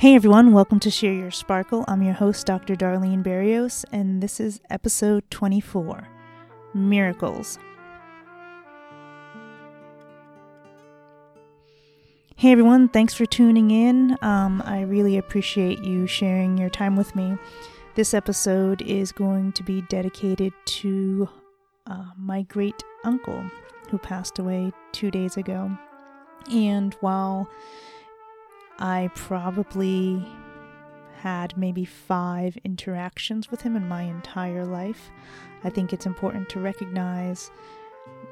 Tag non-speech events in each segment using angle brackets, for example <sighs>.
Hey everyone, welcome to Share Your Sparkle. I'm your host, Dr. Darlene Barrios, and this is episode 24 Miracles. Hey everyone, thanks for tuning in. Um, I really appreciate you sharing your time with me. This episode is going to be dedicated to uh, my great uncle who passed away two days ago. And while I probably had maybe five interactions with him in my entire life. I think it's important to recognize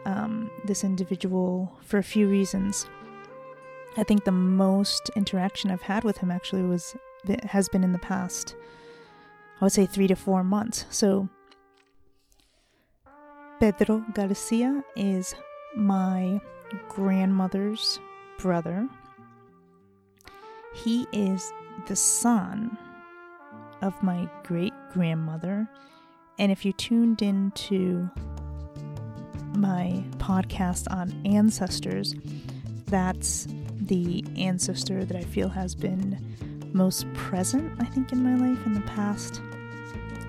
um, this individual for a few reasons. I think the most interaction I've had with him actually was has been in the past. I would say three to four months. So Pedro Garcia is my grandmother's brother. He is the son of my great grandmother. And if you tuned into my podcast on ancestors, that's the ancestor that I feel has been most present, I think, in my life in the past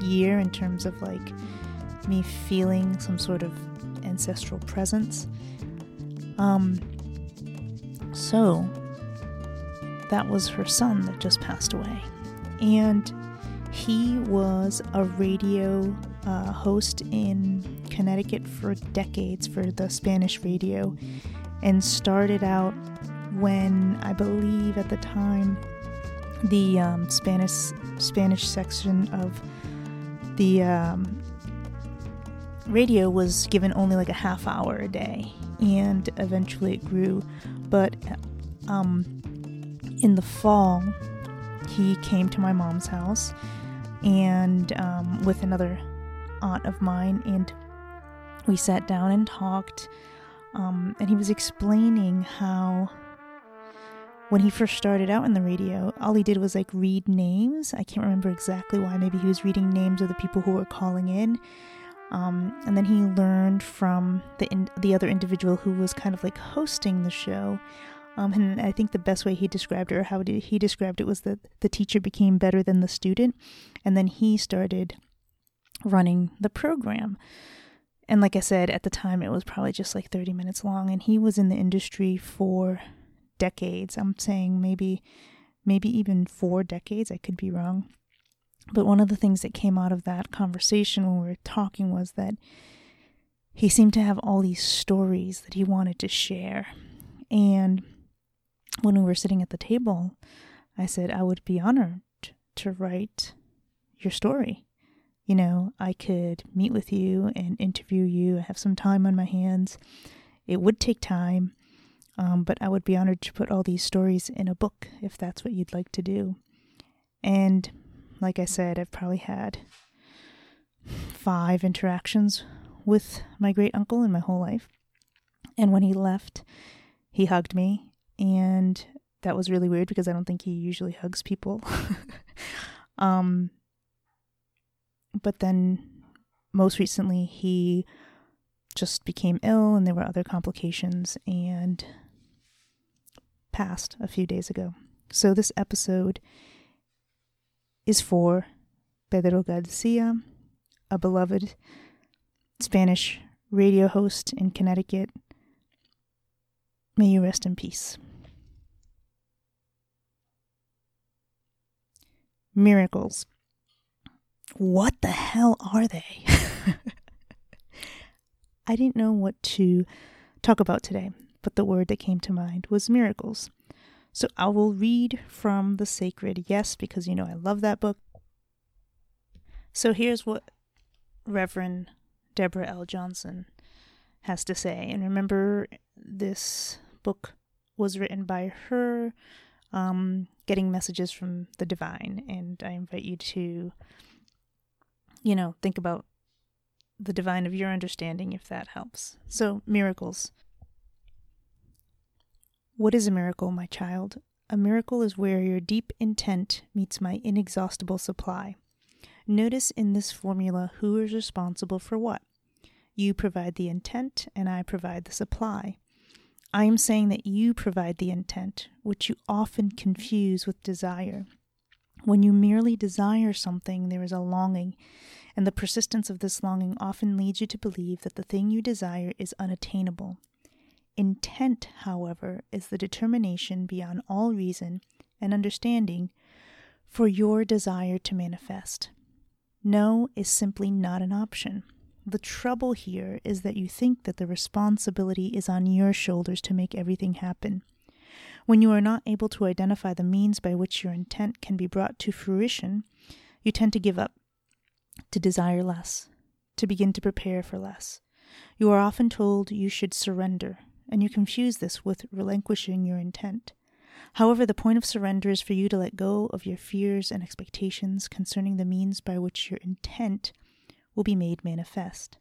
year in terms of like me feeling some sort of ancestral presence. Um, so that was her son that just passed away. And he was a radio uh, host in Connecticut for decades for the Spanish radio and started out when I believe at the time the um, Spanish Spanish section of the um, radio was given only like a half hour a day, and eventually it grew. But um, in the fall, he came to my mom's house and um, with another aunt of mine, and we sat down and talked. Um, and he was explaining how when he first started out in the radio, all he did was like read names. I can't remember exactly why. Maybe he was reading names of the people who were calling in. Um, and then he learned from the in- the other individual who was kind of like hosting the show um, and I think the best way he described it, or how he described it, was that the teacher became better than the student, and then he started running the program. And like I said, at the time it was probably just like 30 minutes long, and he was in the industry for decades. I'm saying maybe, maybe even four decades. I could be wrong. But one of the things that came out of that conversation when we were talking was that he seemed to have all these stories that he wanted to share. And when we were sitting at the table, I said, I would be honored to write your story. You know, I could meet with you and interview you. I have some time on my hands. It would take time, um, but I would be honored to put all these stories in a book if that's what you'd like to do. And like I said, I've probably had five interactions with my great uncle in my whole life. And when he left, he hugged me and that was really weird because I don't think he usually hugs people. <laughs> um, but then most recently, he just became ill, and there were other complications and passed a few days ago. So, this episode is for Pedro Garcia, a beloved Spanish radio host in Connecticut. May you rest in peace. Miracles. What the hell are they? <laughs> I didn't know what to talk about today, but the word that came to mind was miracles. So I will read from the sacred Yes, because you know I love that book. So here's what Reverend Deborah L. Johnson has to say. And remember, this book was written by her um, getting messages from the divine. And I invite you to, you know, think about the divine of your understanding if that helps. So, miracles. What is a miracle, my child? A miracle is where your deep intent meets my inexhaustible supply. Notice in this formula who is responsible for what. You provide the intent, and I provide the supply. I am saying that you provide the intent, which you often confuse with desire. When you merely desire something, there is a longing, and the persistence of this longing often leads you to believe that the thing you desire is unattainable. Intent, however, is the determination beyond all reason and understanding for your desire to manifest. No is simply not an option. The trouble here is that you think that the responsibility is on your shoulders to make everything happen. When you are not able to identify the means by which your intent can be brought to fruition, you tend to give up, to desire less, to begin to prepare for less. You are often told you should surrender, and you confuse this with relinquishing your intent. However, the point of surrender is for you to let go of your fears and expectations concerning the means by which your intent will be made manifest.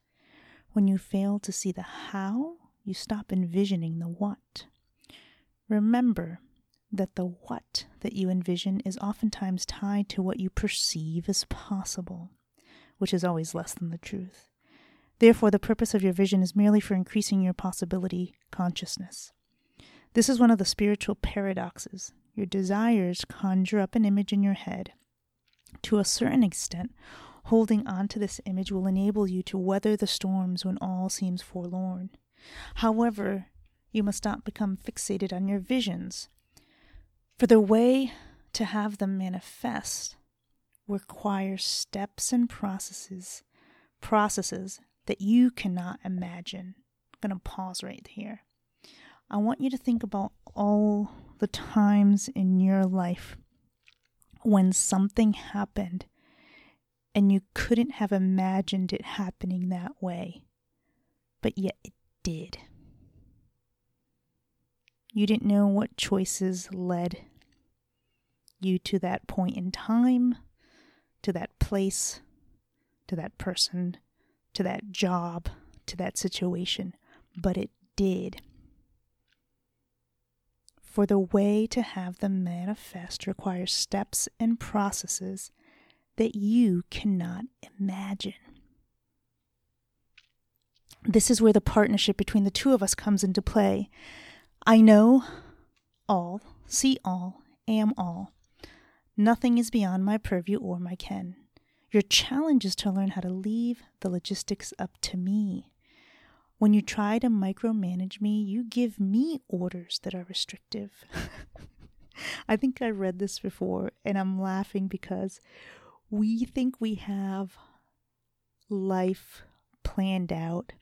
When you fail to see the how, you stop envisioning the what. Remember that the what that you envision is oftentimes tied to what you perceive as possible, which is always less than the truth. Therefore, the purpose of your vision is merely for increasing your possibility consciousness. This is one of the spiritual paradoxes. Your desires conjure up an image in your head. To a certain extent, holding on to this image will enable you to weather the storms when all seems forlorn. However, you must not become fixated on your visions. For the way to have them manifest requires steps and processes, processes that you cannot imagine. I'm going to pause right here. I want you to think about all the times in your life when something happened and you couldn't have imagined it happening that way, but yet it did. You didn't know what choices led you to that point in time, to that place, to that person, to that job, to that situation, but it did. For the way to have them manifest requires steps and processes that you cannot imagine. This is where the partnership between the two of us comes into play. I know all, see all, am all. Nothing is beyond my purview or my ken. Your challenge is to learn how to leave the logistics up to me. When you try to micromanage me, you give me orders that are restrictive. <laughs> I think I read this before and I'm laughing because we think we have life planned out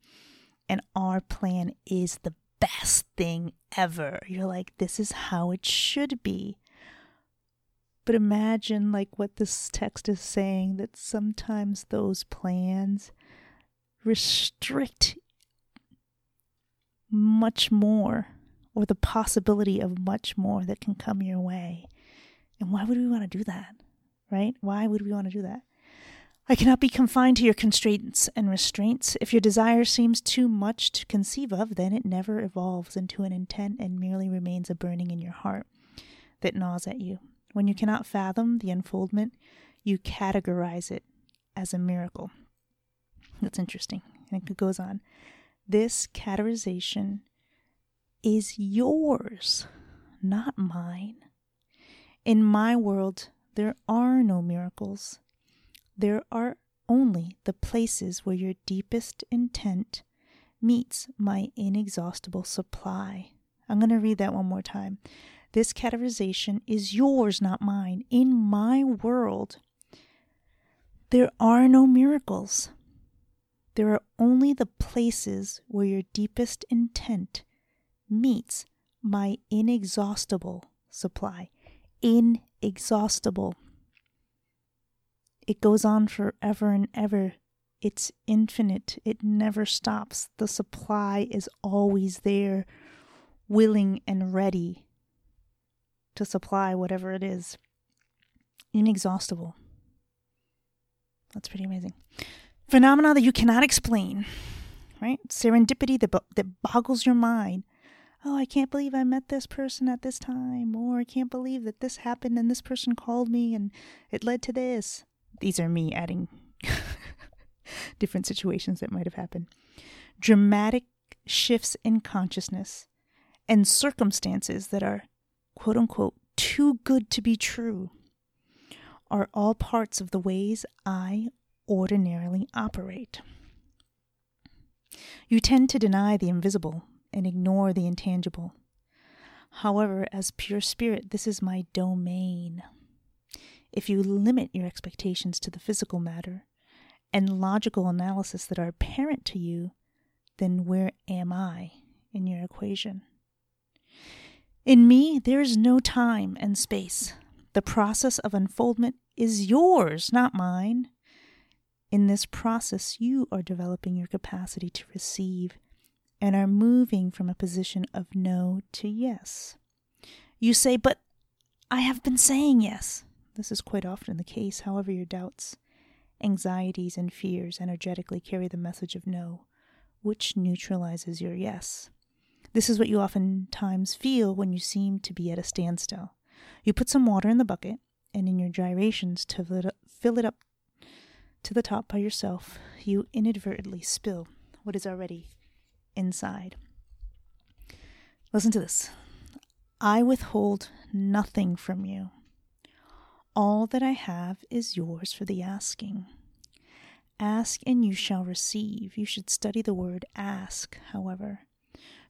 and our plan is the best thing ever. You're like, this is how it should be. But imagine, like, what this text is saying that sometimes those plans restrict much more or the possibility of much more that can come your way. And why would we want to do that? Right? Why would we want to do that? I cannot be confined to your constraints and restraints. If your desire seems too much to conceive of, then it never evolves into an intent and merely remains a burning in your heart that gnaws at you. When you cannot fathom the unfoldment, you categorize it as a miracle. That's interesting. And it goes on. This categorization is yours, not mine. In my world, there are no miracles. There are only the places where your deepest intent meets my inexhaustible supply. I'm going to read that one more time. This categorization is yours, not mine. In my world, there are no miracles. There are only the places where your deepest intent meets my inexhaustible supply. Inexhaustible. It goes on forever and ever. It's infinite. It never stops. The supply is always there, willing and ready to supply whatever it is. Inexhaustible. That's pretty amazing phenomena that you cannot explain, right? Serendipity that, that boggles your mind. Oh, I can't believe I met this person at this time, or I can't believe that this happened and this person called me and it led to this. These are me adding <laughs> different situations that might have happened. Dramatic shifts in consciousness and circumstances that are quote unquote too good to be true are all parts of the ways I ordinarily operate. You tend to deny the invisible and ignore the intangible. However, as pure spirit, this is my domain. If you limit your expectations to the physical matter and logical analysis that are apparent to you, then where am I in your equation? In me, there is no time and space. The process of unfoldment is yours, not mine. In this process, you are developing your capacity to receive and are moving from a position of no to yes. You say, But I have been saying yes. This is quite often the case. However, your doubts, anxieties, and fears energetically carry the message of no, which neutralizes your yes. This is what you oftentimes feel when you seem to be at a standstill. You put some water in the bucket, and in your gyrations to fill it up to the top by yourself, you inadvertently spill what is already inside. Listen to this I withhold nothing from you. All that I have is yours for the asking. Ask and you shall receive. You should study the word ask, however.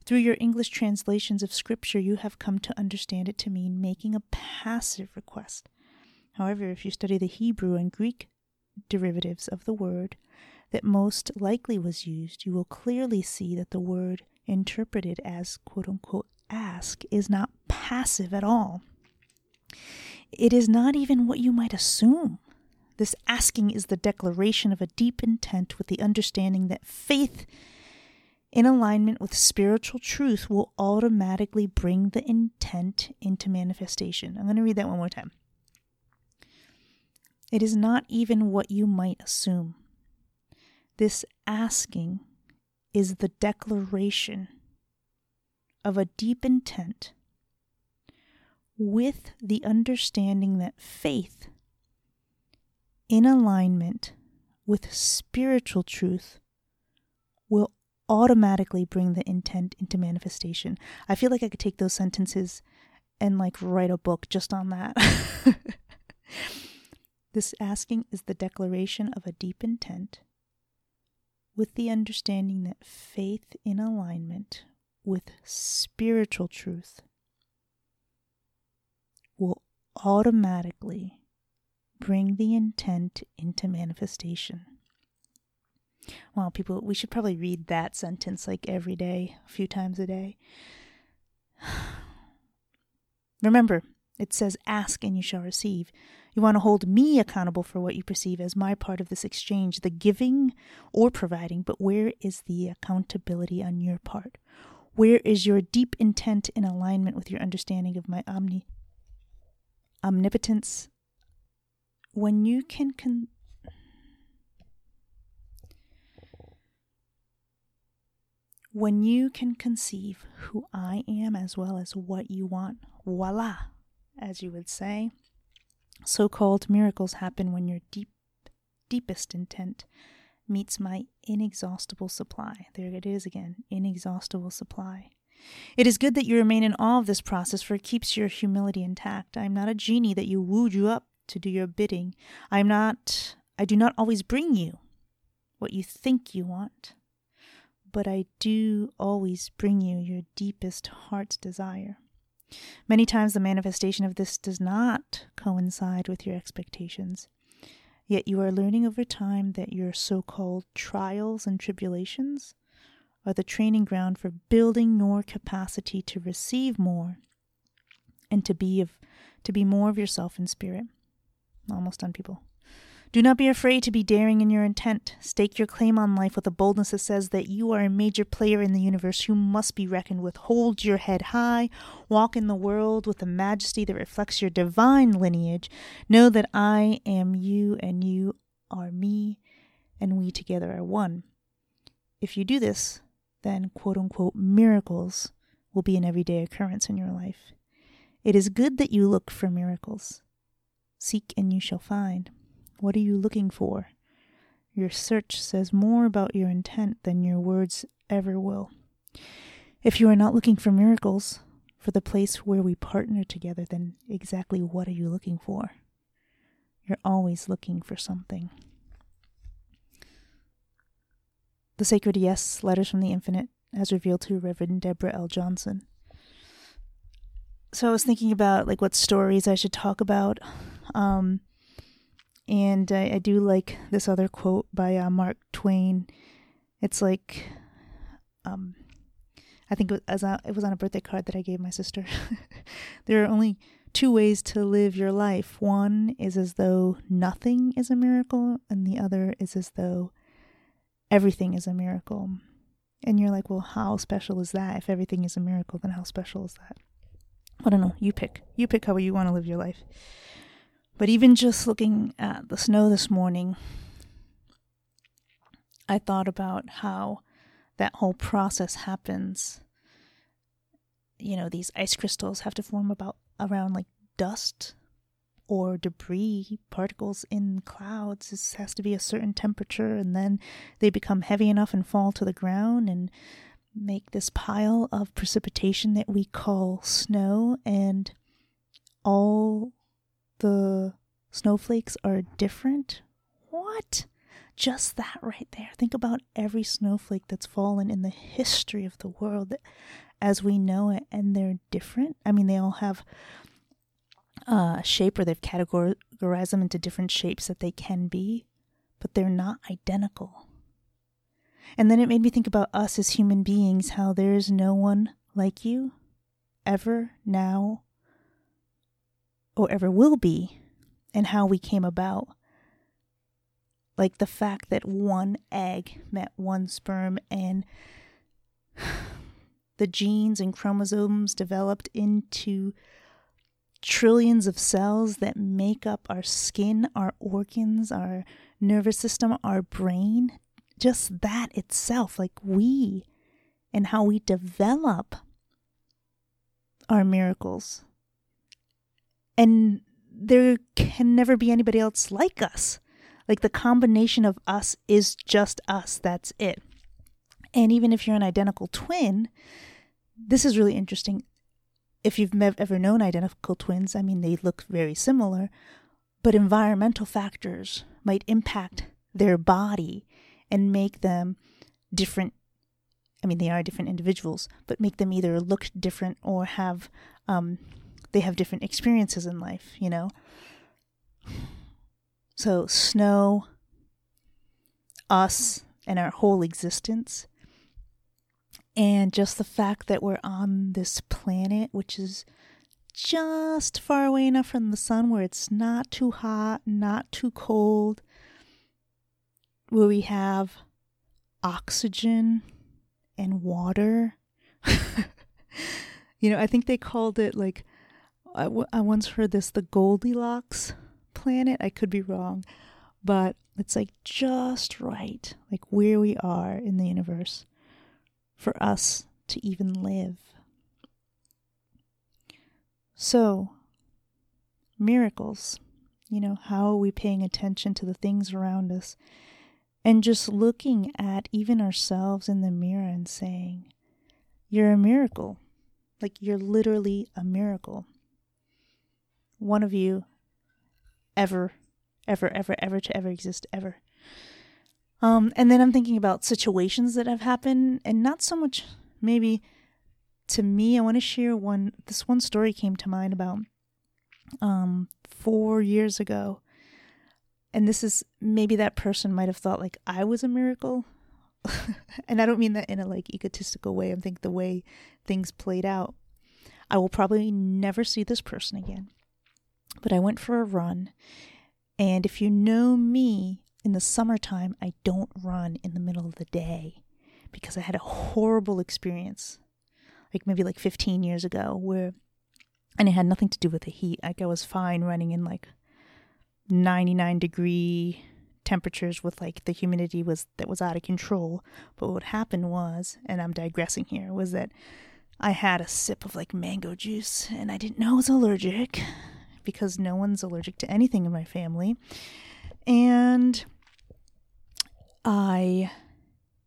Through your English translations of Scripture, you have come to understand it to mean making a passive request. However, if you study the Hebrew and Greek derivatives of the word that most likely was used, you will clearly see that the word interpreted as quote unquote ask is not passive at all. It is not even what you might assume. This asking is the declaration of a deep intent with the understanding that faith in alignment with spiritual truth will automatically bring the intent into manifestation. I'm going to read that one more time. It is not even what you might assume. This asking is the declaration of a deep intent with the understanding that faith in alignment with spiritual truth will automatically bring the intent into manifestation. I feel like I could take those sentences and like write a book just on that. <laughs> this asking is the declaration of a deep intent with the understanding that faith in alignment with spiritual truth will automatically bring the intent into manifestation. Well, people, we should probably read that sentence like every day, a few times a day. <sighs> Remember, it says, Ask and you shall receive. You want to hold me accountable for what you perceive as my part of this exchange, the giving or providing, but where is the accountability on your part? Where is your deep intent in alignment with your understanding of my omni omnipotence? When you can con- when you can conceive who I am as well as what you want, voila, as you would say. So called miracles happen when your deep, deepest intent meets my inexhaustible supply. There it is again inexhaustible supply. It is good that you remain in awe of this process, for it keeps your humility intact. I am not a genie that you wooed you up to do your bidding. I am not, I do not always bring you what you think you want, but I do always bring you your deepest heart's desire. Many times the manifestation of this does not coincide with your expectations. Yet you are learning over time that your so called trials and tribulations are the training ground for building your capacity to receive more and to be of to be more of yourself in spirit. Almost done, people. Do not be afraid to be daring in your intent. Stake your claim on life with a boldness that says that you are a major player in the universe who must be reckoned with. Hold your head high. Walk in the world with a majesty that reflects your divine lineage. Know that I am you and you are me, and we together are one. If you do this, then quote unquote miracles will be an everyday occurrence in your life. It is good that you look for miracles. Seek and you shall find. What are you looking for? Your search says more about your intent than your words ever will. If you are not looking for miracles, for the place where we partner together, then exactly what are you looking for? You're always looking for something. The Sacred Yes, Letters from the Infinite, as revealed to Reverend Deborah L. Johnson. So I was thinking about like what stories I should talk about. Um, and I, I do like this other quote by uh, Mark Twain. It's like, um, I think it was, it was on a birthday card that I gave my sister. <laughs> there are only two ways to live your life. One is as though nothing is a miracle, and the other is as though everything is a miracle. And you're like, well, how special is that? If everything is a miracle, then how special is that? I don't know. You pick. You pick how you want to live your life. But even just looking at the snow this morning, I thought about how that whole process happens. You know, these ice crystals have to form about around like dust or debris particles in clouds. This has to be a certain temperature, and then they become heavy enough and fall to the ground and make this pile of precipitation that we call snow. And all the snowflakes are different. What? Just that right there. Think about every snowflake that's fallen in the history of the world as we know it, and they're different. I mean, they all have uh, shape or they've categorized them into different shapes that they can be, but they're not identical. And then it made me think about us as human beings, how there's no one like you, ever, now, or ever will be, and how we came about. Like the fact that one egg met one sperm and <sighs> the genes and chromosomes developed into trillions of cells that make up our skin, our organs, our nervous system, our brain. Just that itself, like we and how we develop our miracles. And there can never be anybody else like us. Like the combination of us is just us. That's it. And even if you're an identical twin, this is really interesting. If you've ever known identical twins, I mean, they look very similar, but environmental factors might impact their body and make them different. I mean, they are different individuals, but make them either look different or have um, they have different experiences in life, you know? So, snow, us, and our whole existence, and just the fact that we're on this planet, which is just far away enough from the sun where it's not too hot, not too cold, where we have oxygen and water. <laughs> you know, I think they called it like I, w- I once heard this the Goldilocks planet. I could be wrong, but it's like just right, like where we are in the universe for us to even live. So, miracles. You know, how are we paying attention to the things around us? And just looking at even ourselves in the mirror and saying, You're a miracle. Like, you're literally a miracle one of you ever, ever, ever, ever to ever exist ever. Um, and then I'm thinking about situations that have happened, and not so much maybe to me. I want to share one. This one story came to mind about um four years ago, and this is maybe that person might have thought like I was a miracle, <laughs> and I don't mean that in a like egotistical way. I think the way things played out. I will probably never see this person again. But I went for a run. And if you know me, in the summertime, I don't run in the middle of the day because I had a horrible experience, like maybe like 15 years ago, where, and it had nothing to do with the heat. Like I was fine running in like 99 degree temperatures with like the humidity was that was out of control. But what happened was, and I'm digressing here, was that I had a sip of like mango juice and I didn't know I was allergic because no one's allergic to anything in my family. And I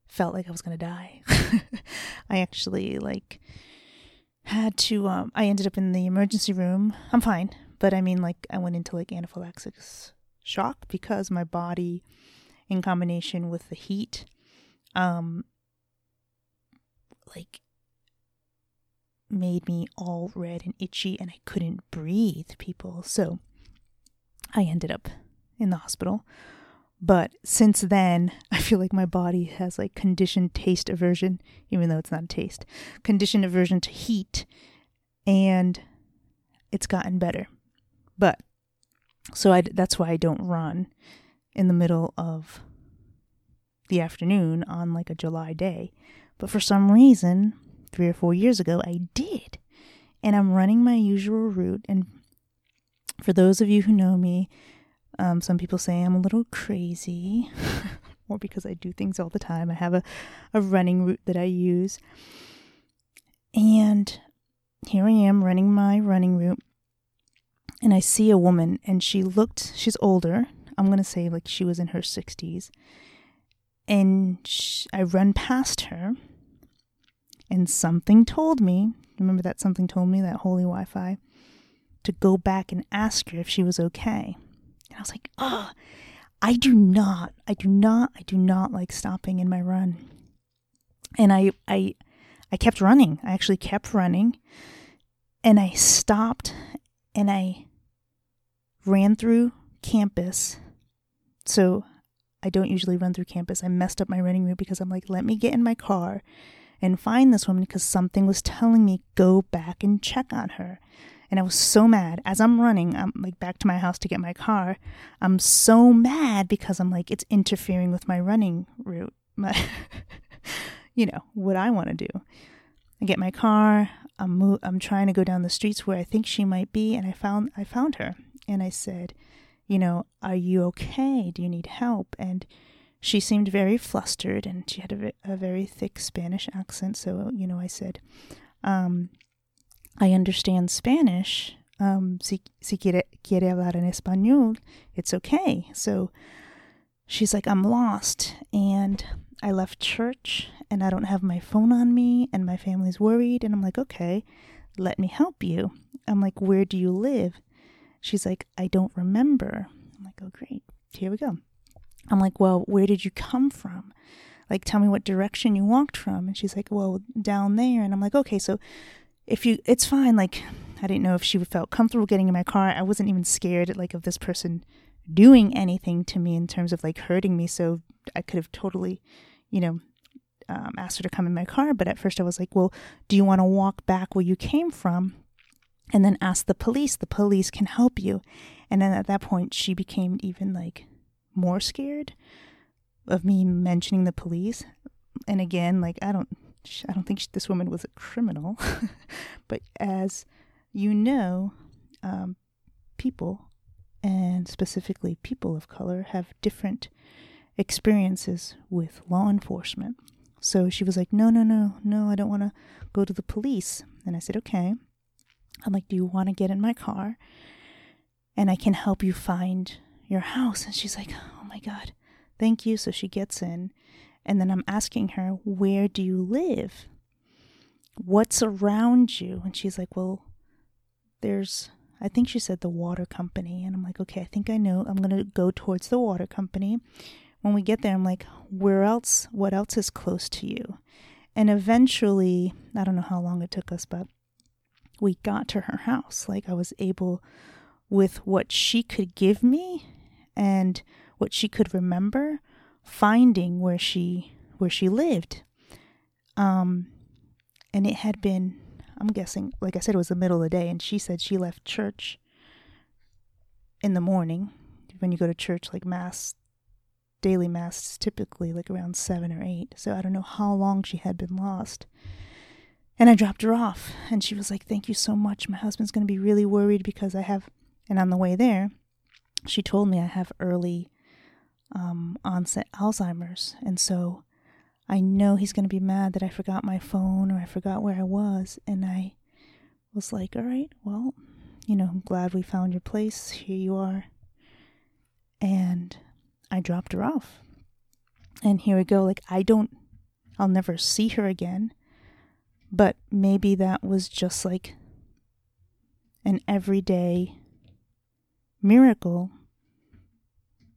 felt like I was going to die. <laughs> I actually like had to um I ended up in the emergency room. I'm fine, but I mean like I went into like anaphylaxis shock because my body in combination with the heat um like made me all red and itchy and I couldn't breathe people. So I ended up in the hospital. But since then, <laughs> I feel like my body has like conditioned taste aversion, even though it's not a taste, conditioned aversion to heat, and it's gotten better. But so I, that's why I don't run in the middle of the afternoon on like a July day. But for some reason, three or four years ago, I did. And I'm running my usual route. And for those of you who know me, um, some people say I'm a little crazy, <laughs> or because I do things all the time. I have a, a running route that I use. And here I am running my running route. And I see a woman, and she looked, she's older. I'm going to say like she was in her 60s. And she, I run past her and something told me, remember that something told me, that holy Wi Fi, to go back and ask her if she was okay. And I was like, oh, I do not, I do not, I do not like stopping in my run. And I, I, I kept running. I actually kept running. And I stopped and I ran through campus. So I don't usually run through campus. I messed up my running route because I'm like, let me get in my car and find this woman because something was telling me go back and check on her. And I was so mad as I'm running, I'm like back to my house to get my car. I'm so mad because I'm like, it's interfering with my running route. <laughs> My, you know, what I want to do. I get my car. I'm mo- I'm trying to go down the streets where I think she might be, and I found I found her, and I said, you know, are you okay? Do you need help? And she seemed very flustered and she had a, a very thick Spanish accent. So, you know, I said, um, I understand Spanish. Um, si, si quiere, quiere hablar en español, it's okay. So she's like, I'm lost and I left church and I don't have my phone on me and my family's worried. And I'm like, okay, let me help you. I'm like, where do you live? She's like, I don't remember. I'm like, oh, great. Here we go. I'm like, well, where did you come from? Like, tell me what direction you walked from. And she's like, well, down there. And I'm like, okay, so if you, it's fine. Like, I didn't know if she felt comfortable getting in my car. I wasn't even scared, like, of this person doing anything to me in terms of like hurting me. So I could have totally, you know, um, asked her to come in my car. But at first I was like, well, do you want to walk back where you came from? And then ask the police. The police can help you. And then at that point, she became even like more scared of me mentioning the police. And again, like I don't I don't think this woman was a criminal, <laughs> but as you know, um, people and specifically people of color have different experiences with law enforcement. So she was like, No, no, no, no, I don't want to go to the police. And I said, Okay. I'm like, Do you want to get in my car? And I can help you find your house. And she's like, oh my God, thank you. So she gets in. And then I'm asking her, where do you live? What's around you? And she's like, well, there's, I think she said the water company. And I'm like, okay, I think I know. I'm going to go towards the water company. When we get there, I'm like, where else? What else is close to you? And eventually, I don't know how long it took us, but we got to her house. Like I was able, with what she could give me and what she could remember finding where she where she lived. Um and it had been i'm guessing like i said it was the middle of the day and she said she left church in the morning. When you go to church like mass daily mass typically like around 7 or 8 so i don't know how long she had been lost. And i dropped her off and she was like thank you so much. My husband's going to be really worried because i have and on the way there she told me I have early um, onset Alzheimer's. And so I know he's going to be mad that I forgot my phone or I forgot where I was. And I was like, all right, well, you know, I'm glad we found your place. Here you are. And I dropped her off. And here we go. Like, I don't I'll never see her again. But maybe that was just like an everyday miracle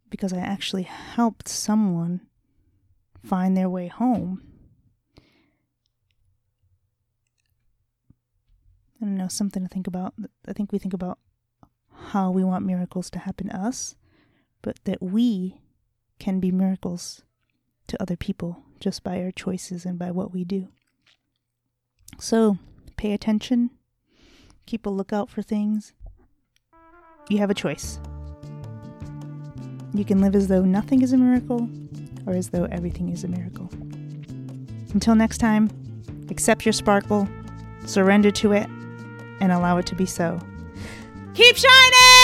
because I actually helped someone find their way home. I don't know, something to think about. I think we think about how we want miracles to happen to us, but that we can be miracles to other people just by our choices and by what we do. So, pay attention, keep a lookout for things. You have a choice. You can live as though nothing is a miracle or as though everything is a miracle. Until next time, accept your sparkle, surrender to it, and allow it to be so. Keep shining!